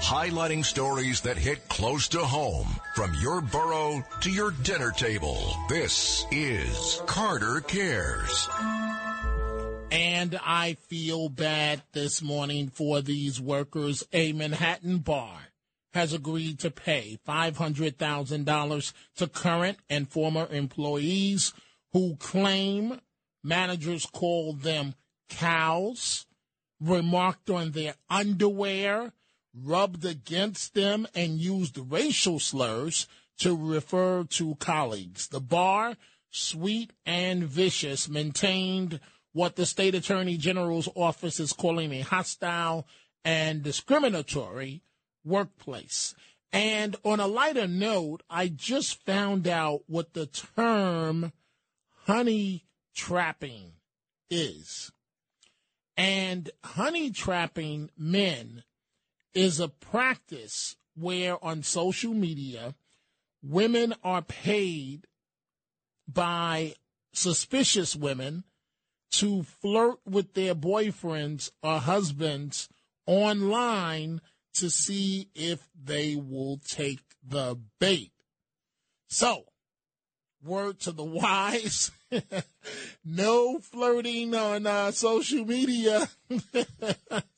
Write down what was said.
highlighting stories that hit close to home from your borough to your dinner table. This is Carter Cares. And I feel bad this morning for these workers. A Manhattan bar has agreed to pay $500,000 to current and former employees who claim managers called them cows, remarked on their underwear, rubbed against them, and used racial slurs to refer to colleagues. The bar, sweet and vicious, maintained what the state attorney general's office is calling a hostile and discriminatory workplace. And on a lighter note, I just found out what the term honey trapping is. And honey trapping men is a practice where on social media, women are paid by suspicious women to flirt with their boyfriends or husbands online to see if they will take the bait. So, word to the wise no flirting on uh, social media.